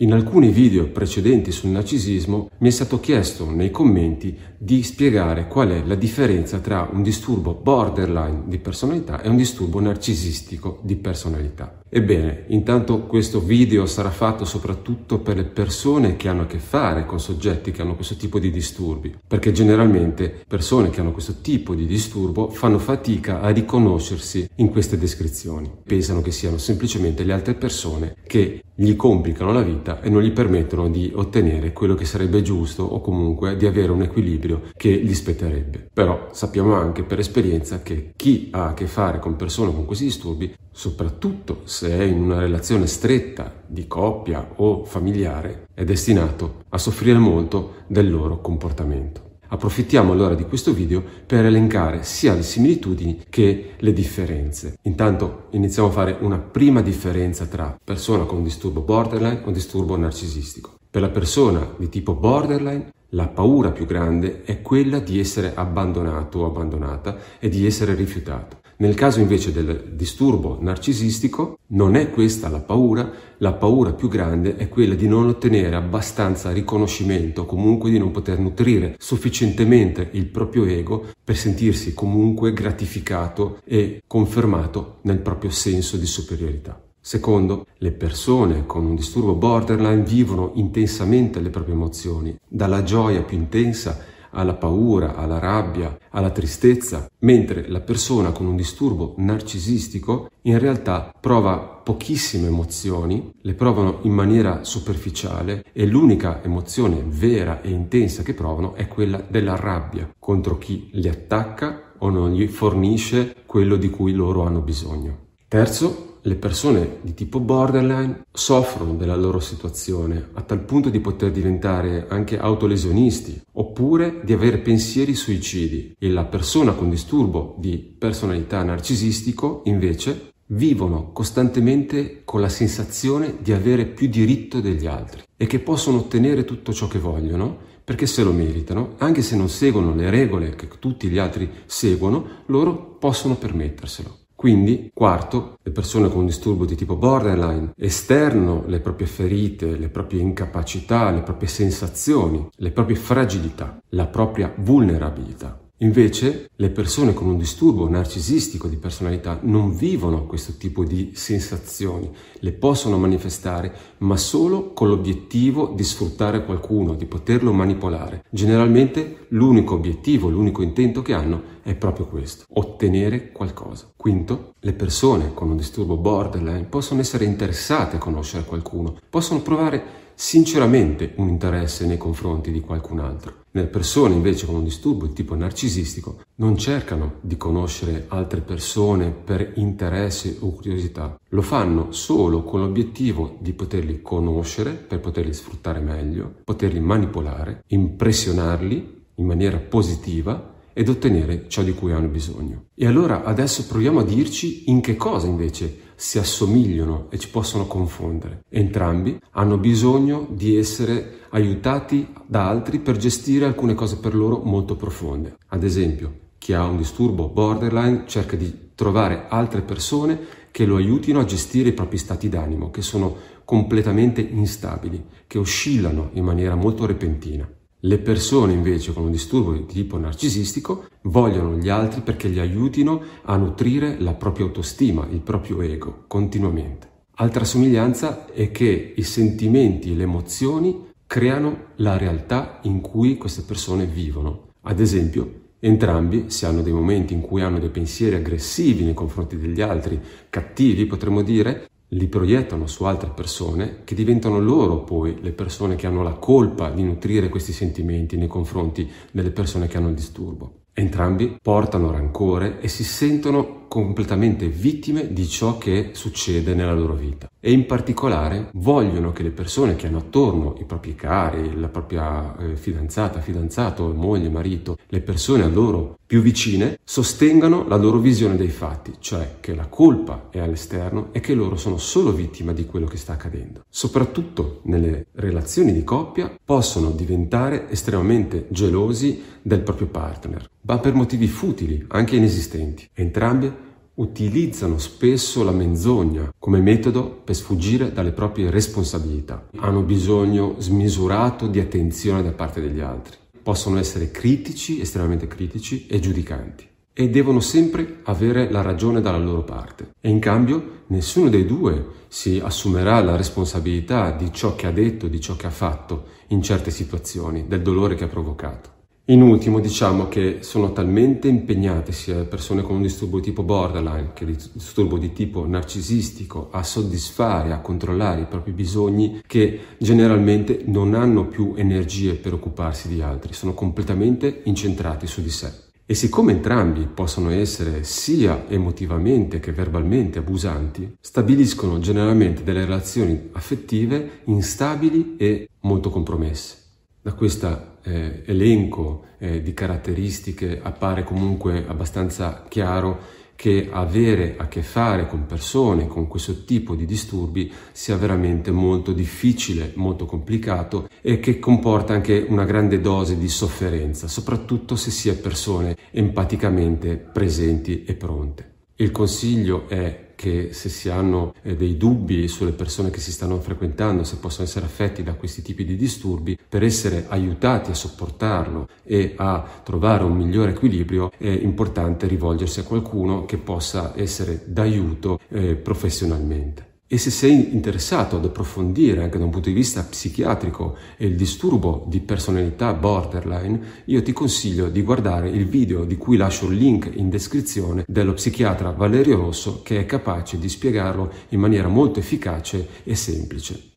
In alcuni video precedenti sul narcisismo mi è stato chiesto nei commenti di spiegare qual è la differenza tra un disturbo borderline di personalità e un disturbo narcisistico di personalità. Ebbene, intanto questo video sarà fatto soprattutto per le persone che hanno a che fare con soggetti che hanno questo tipo di disturbi, perché generalmente persone che hanno questo tipo di disturbo fanno fatica a riconoscersi in queste descrizioni. Pensano che siano semplicemente le altre persone che gli complicano la vita e non gli permettono di ottenere quello che sarebbe giusto o comunque di avere un equilibrio che gli spetterebbe. Però sappiamo anche per esperienza che chi ha a che fare con persone con questi disturbi, soprattutto se è in una relazione stretta di coppia o familiare, è destinato a soffrire molto del loro comportamento. Approfittiamo allora di questo video per elencare sia le similitudini che le differenze. Intanto iniziamo a fare una prima differenza tra persona con disturbo borderline o disturbo narcisistico. Per la persona di tipo borderline la paura più grande è quella di essere abbandonato o abbandonata e di essere rifiutato. Nel caso invece del disturbo narcisistico non è questa la paura, la paura più grande è quella di non ottenere abbastanza riconoscimento, comunque di non poter nutrire sufficientemente il proprio ego per sentirsi comunque gratificato e confermato nel proprio senso di superiorità. Secondo, le persone con un disturbo borderline vivono intensamente le proprie emozioni, dalla gioia più intensa alla paura, alla rabbia, alla tristezza, mentre la persona con un disturbo narcisistico in realtà prova pochissime emozioni, le provano in maniera superficiale e l'unica emozione vera e intensa che provano è quella della rabbia contro chi li attacca o non gli fornisce quello di cui loro hanno bisogno. Terzo, le persone di tipo borderline soffrono della loro situazione a tal punto di poter diventare anche autolesionisti oppure di avere pensieri suicidi e la persona con disturbo di personalità narcisistico invece vivono costantemente con la sensazione di avere più diritto degli altri e che possono ottenere tutto ciò che vogliono perché se lo meritano, anche se non seguono le regole che tutti gli altri seguono, loro possono permetterselo. Quindi, quarto, le persone con un disturbo di tipo borderline esternano le proprie ferite, le proprie incapacità, le proprie sensazioni, le proprie fragilità, la propria vulnerabilità. Invece le persone con un disturbo narcisistico di personalità non vivono questo tipo di sensazioni, le possono manifestare, ma solo con l'obiettivo di sfruttare qualcuno, di poterlo manipolare. Generalmente l'unico obiettivo, l'unico intento che hanno è proprio questo, ottenere qualcosa. Quinto, le persone con un disturbo borderline possono essere interessate a conoscere qualcuno, possono provare sinceramente un interesse nei confronti di qualcun altro. Le persone invece con un disturbo di tipo narcisistico non cercano di conoscere altre persone per interesse o curiosità, lo fanno solo con l'obiettivo di poterli conoscere per poterli sfruttare meglio, poterli manipolare, impressionarli in maniera positiva ed ottenere ciò di cui hanno bisogno. E allora adesso proviamo a dirci in che cosa invece si assomigliano e ci possono confondere. Entrambi hanno bisogno di essere aiutati da altri per gestire alcune cose per loro molto profonde. Ad esempio, chi ha un disturbo borderline cerca di trovare altre persone che lo aiutino a gestire i propri stati d'animo, che sono completamente instabili, che oscillano in maniera molto repentina. Le persone invece con un disturbo di tipo narcisistico vogliono gli altri perché li aiutino a nutrire la propria autostima, il proprio ego, continuamente. Altra somiglianza è che i sentimenti e le emozioni creano la realtà in cui queste persone vivono. Ad esempio, Entrambi, se hanno dei momenti in cui hanno dei pensieri aggressivi nei confronti degli altri, cattivi potremmo dire, li proiettano su altre persone che diventano loro poi le persone che hanno la colpa di nutrire questi sentimenti nei confronti delle persone che hanno il disturbo. Entrambi portano rancore e si sentono completamente vittime di ciò che succede nella loro vita e in particolare vogliono che le persone che hanno attorno i propri cari, la propria eh, fidanzata, fidanzato, moglie, marito, le persone a loro più vicine sostengano la loro visione dei fatti, cioè che la colpa è all'esterno e che loro sono solo vittime di quello che sta accadendo. Soprattutto nelle relazioni di coppia possono diventare estremamente gelosi del proprio partner, ma per motivi futili, anche inesistenti. Entrambi utilizzano spesso la menzogna come metodo per sfuggire dalle proprie responsabilità. Hanno bisogno smisurato di attenzione da parte degli altri. Possono essere critici, estremamente critici e giudicanti e devono sempre avere la ragione dalla loro parte. E in cambio nessuno dei due si assumerà la responsabilità di ciò che ha detto, di ciò che ha fatto in certe situazioni, del dolore che ha provocato. In ultimo diciamo che sono talmente impegnate sia persone con un disturbo di tipo borderline che disturbo di tipo narcisistico a soddisfare, a controllare i propri bisogni che generalmente non hanno più energie per occuparsi di altri, sono completamente incentrati su di sé. E siccome entrambi possono essere sia emotivamente che verbalmente abusanti, stabiliscono generalmente delle relazioni affettive instabili e molto compromesse. Da questo eh, elenco eh, di caratteristiche appare comunque abbastanza chiaro che avere a che fare con persone con questo tipo di disturbi sia veramente molto difficile, molto complicato e che comporta anche una grande dose di sofferenza, soprattutto se si è persone empaticamente presenti e pronte. Il consiglio è che se si hanno eh, dei dubbi sulle persone che si stanno frequentando, se possono essere affetti da questi tipi di disturbi, per essere aiutati a sopportarlo e a trovare un migliore equilibrio è importante rivolgersi a qualcuno che possa essere d'aiuto eh, professionalmente. E se sei interessato ad approfondire anche da un punto di vista psichiatrico il disturbo di personalità borderline, io ti consiglio di guardare il video di cui lascio il link in descrizione dello psichiatra Valerio Rosso che è capace di spiegarlo in maniera molto efficace e semplice.